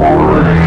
War.